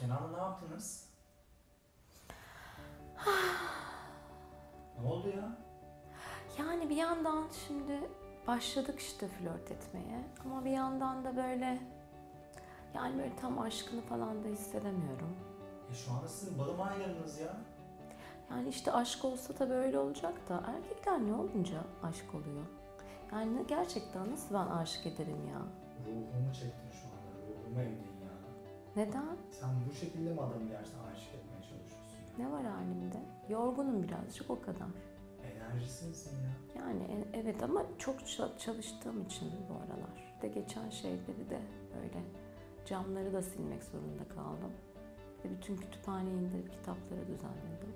Kenan'la ne yaptınız? ne oldu ya? Yani bir yandan şimdi başladık işte flört etmeye ama bir yandan da böyle yani böyle tam aşkını falan da hissedemiyorum. E şu anda sizin balım aylarınız ya. Yani işte aşk olsa da böyle olacak da erkekler ne olunca aşk oluyor? Yani gerçekten nasıl ben aşık ederim ya? Ruhumu çektin şu anda. Ruhumu ya. Neden? Sen bu şekilde mi adamı gerçekten aşık etmeye çalışıyorsun? Ne var halimde? Yorgunum birazcık o kadar. Enerjisizsin ya. Yani e- evet ama çok ça- çalıştığım için bu aralar. De geçen şeyleri de böyle camları da silmek zorunda kaldım. Ve bütün kütüphaneyi indirip kitapları düzenledim.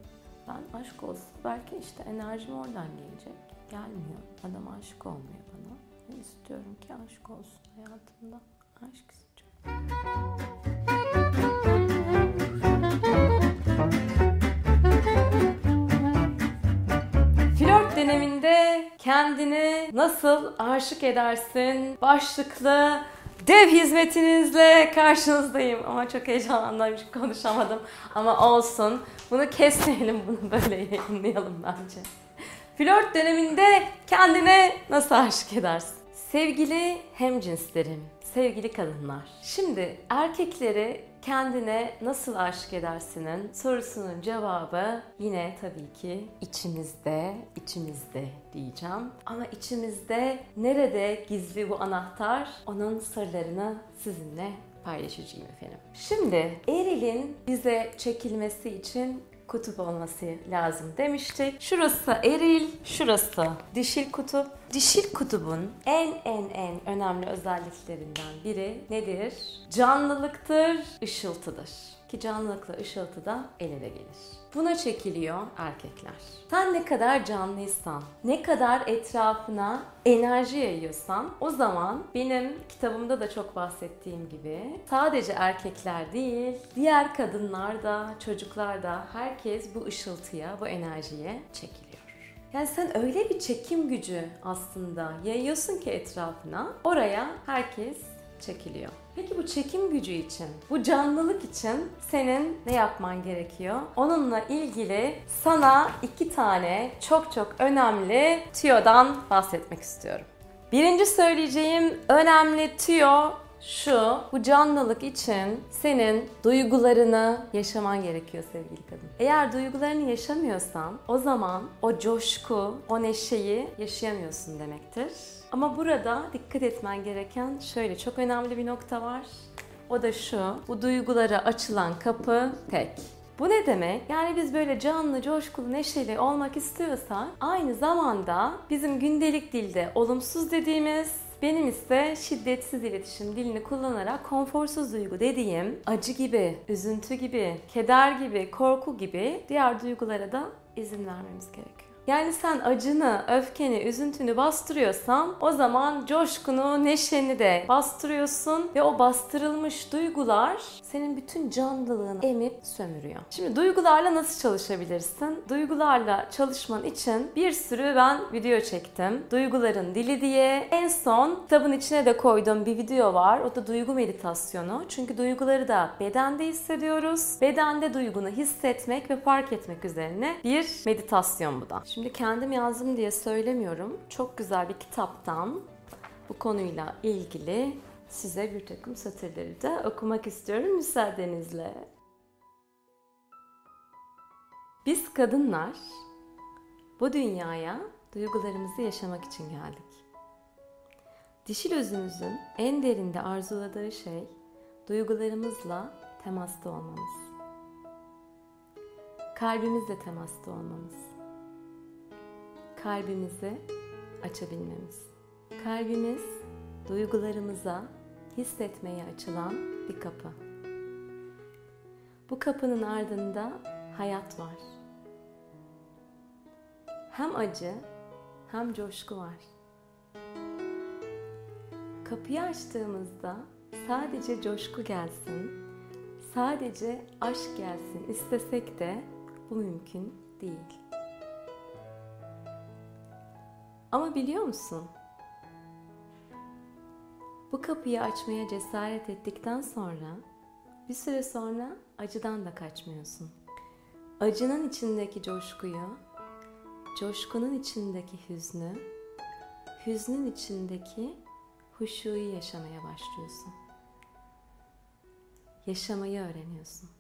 Ben aşk olsa belki işte enerjim oradan gelecek. Gelmiyor. Adam aşık olmuyor bana. Ben istiyorum ki aşk olsun hayatımda. Aşk istiyorum. Kendini nasıl aşık edersin? Başlıklı dev hizmetinizle karşınızdayım. Ama çok heyecanlandım hiç konuşamadım. Ama olsun. Bunu kesmeyelim, bunu böyle yayınlayalım bence. Flört döneminde kendine nasıl aşık edersin? Sevgili hemcinslerim, sevgili kadınlar. Şimdi erkekleri kendine nasıl aşık edersinin sorusunun cevabı yine tabii ki içimizde, içimizde diyeceğim. Ama içimizde nerede gizli bu anahtar? Onun sırlarını sizinle paylaşacağım efendim. Şimdi erilin bize çekilmesi için kutup olması lazım demiştik. Şurası eril, şurası dişil kutup. Dişil kutubun en en en önemli özelliklerinden biri nedir? Canlılıktır, ışıltıdır. Ki canlılıkla ışıltı da el ele gelir. Buna çekiliyor erkekler. Sen ne kadar canlıysan, ne kadar etrafına enerji yayıyorsan o zaman benim kitabımda da çok bahsettiğim gibi sadece erkekler değil, diğer kadınlar da, çocuklar da herkes bu ışıltıya, bu enerjiye çekiliyor. Yani sen öyle bir çekim gücü aslında yayıyorsun ki etrafına, oraya herkes çekiliyor. Peki bu çekim gücü için, bu canlılık için senin ne yapman gerekiyor? Onunla ilgili sana iki tane çok çok önemli tüyodan bahsetmek istiyorum. Birinci söyleyeceğim önemli tüyo şu, bu canlılık için senin duygularını yaşaman gerekiyor sevgili kadın. Eğer duygularını yaşamıyorsan o zaman o coşku, o neşeyi yaşayamıyorsun demektir. Ama burada dikkat etmen gereken şöyle çok önemli bir nokta var. O da şu, bu duygulara açılan kapı tek. Bu ne demek? Yani biz böyle canlı, coşkulu, neşeli olmak istiyorsak aynı zamanda bizim gündelik dilde olumsuz dediğimiz benim ise şiddetsiz iletişim dilini kullanarak konforsuz duygu dediğim acı gibi, üzüntü gibi, keder gibi, korku gibi diğer duygulara da izin vermemiz gerekiyor. Yani sen acını, öfkeni, üzüntünü bastırıyorsan o zaman coşkunu, neşeni de bastırıyorsun ve o bastırılmış duygular senin bütün canlılığını emip sömürüyor. Şimdi duygularla nasıl çalışabilirsin? Duygularla çalışman için bir sürü ben video çektim. Duyguların dili diye. En son kitabın içine de koyduğum bir video var. O da duygu meditasyonu. Çünkü duyguları da bedende hissediyoruz. Bedende duygunu hissetmek ve fark etmek üzerine bir meditasyon bu da. Şimdi kendim yazdım diye söylemiyorum. Çok güzel bir kitaptan bu konuyla ilgili size bir takım satırları da okumak istiyorum müsaadenizle. Biz kadınlar bu dünyaya duygularımızı yaşamak için geldik. Dişil özümüzün en derinde arzuladığı şey duygularımızla temasta olmamız. Kalbimizle temasta olmamız. Kalbimizi açabilmemiz. Kalbimiz duygularımıza hissetmeye açılan bir kapı. Bu kapının ardında hayat var. Hem acı hem coşku var. Kapıyı açtığımızda sadece coşku gelsin, sadece aşk gelsin istesek de bu mümkün değil. Ama biliyor musun? Bu kapıyı açmaya cesaret ettikten sonra bir süre sonra acıdan da kaçmıyorsun. Acının içindeki coşkuyu, coşkunun içindeki hüznü, hüznün içindeki huşuyu yaşamaya başlıyorsun. Yaşamayı öğreniyorsun.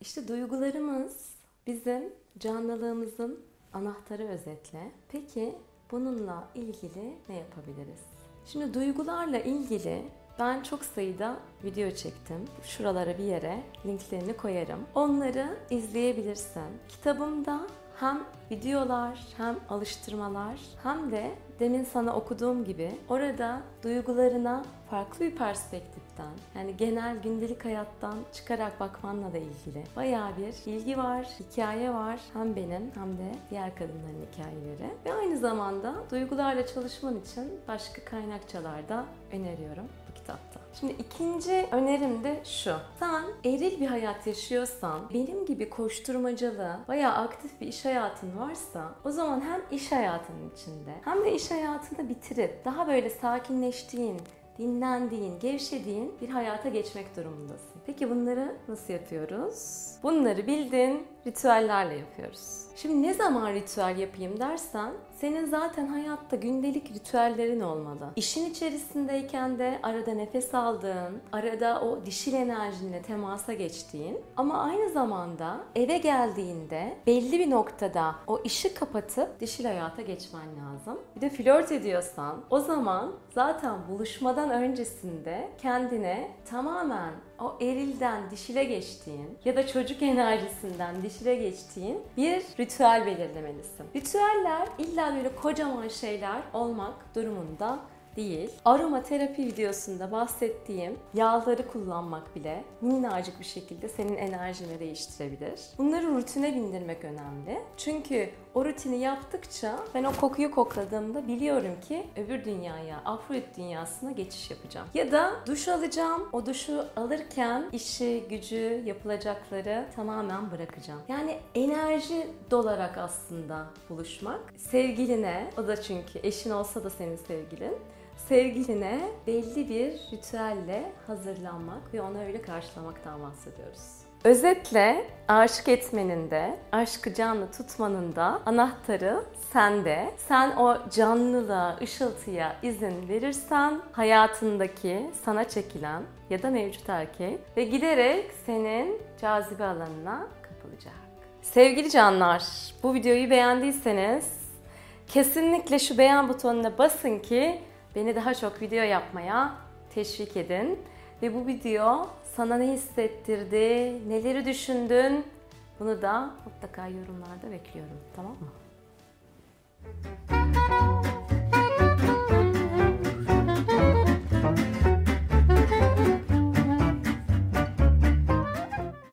İşte duygularımız bizim canlılığımızın anahtarı özetle. Peki bununla ilgili ne yapabiliriz? Şimdi duygularla ilgili ben çok sayıda video çektim. Şuralara bir yere linklerini koyarım. Onları izleyebilirsin. Kitabımda hem videolar hem alıştırmalar hem de demin sana okuduğum gibi orada duygularına farklı bir perspektiften yani genel gündelik hayattan çıkarak bakmanla da ilgili bayağı bir ilgi var, hikaye var. Hem benim hem de diğer kadınların hikayeleri. Ve aynı zamanda duygularla çalışman için başka kaynakçalar da öneriyorum kitapta. Şimdi ikinci önerim de şu. Sen eril bir hayat yaşıyorsan, benim gibi koşturmacalı, bayağı aktif bir iş hayatın varsa o zaman hem iş hayatının içinde hem de iş hayatını bitirip daha böyle sakinleştiğin, dinlendiğin, gevşediğin bir hayata geçmek durumundasın. Peki bunları nasıl yapıyoruz? Bunları bildiğin ritüellerle yapıyoruz. Şimdi ne zaman ritüel yapayım dersen senin zaten hayatta gündelik ritüellerin olmalı. İşin içerisindeyken de arada nefes aldığın, arada o dişil enerjinle temasa geçtiğin ama aynı zamanda eve geldiğinde belli bir noktada o işi kapatıp dişil hayata geçmen lazım. Bir de flört ediyorsan o zaman zaten buluşmadan öncesinde kendine tamamen o erilden dişile geçtiğin ya da çocuk enerjisinden dişile geçtiğin bir ritüel belirlemelisin. Ritüeller illa böyle kocaman şeyler olmak durumunda değil. Aromaterapi videosunda bahsettiğim yağları kullanmak bile minnacık bir şekilde senin enerjini değiştirebilir. Bunları rutine bindirmek önemli. Çünkü o rutini yaptıkça ben o kokuyu kokladığımda biliyorum ki öbür dünyaya, Afrodit dünyasına geçiş yapacağım. Ya da duş alacağım. O duşu alırken işi, gücü, yapılacakları tamamen bırakacağım. Yani enerji dolarak aslında buluşmak. Sevgiline, o da çünkü eşin olsa da senin sevgilin sevgiline belli bir ritüelle hazırlanmak ve onu öyle karşılamaktan bahsediyoruz. Özetle aşık etmenin de, aşkı canlı tutmanın da anahtarı sende. Sen o canlılığa, ışıltıya izin verirsen hayatındaki sana çekilen ya da mevcut erkek ve giderek senin cazibe alanına kapılacak. Sevgili canlar, bu videoyu beğendiyseniz kesinlikle şu beğen butonuna basın ki Beni daha çok video yapmaya teşvik edin. Ve bu video sana ne hissettirdi, neleri düşündün? Bunu da mutlaka yorumlarda bekliyorum. Tamam mı?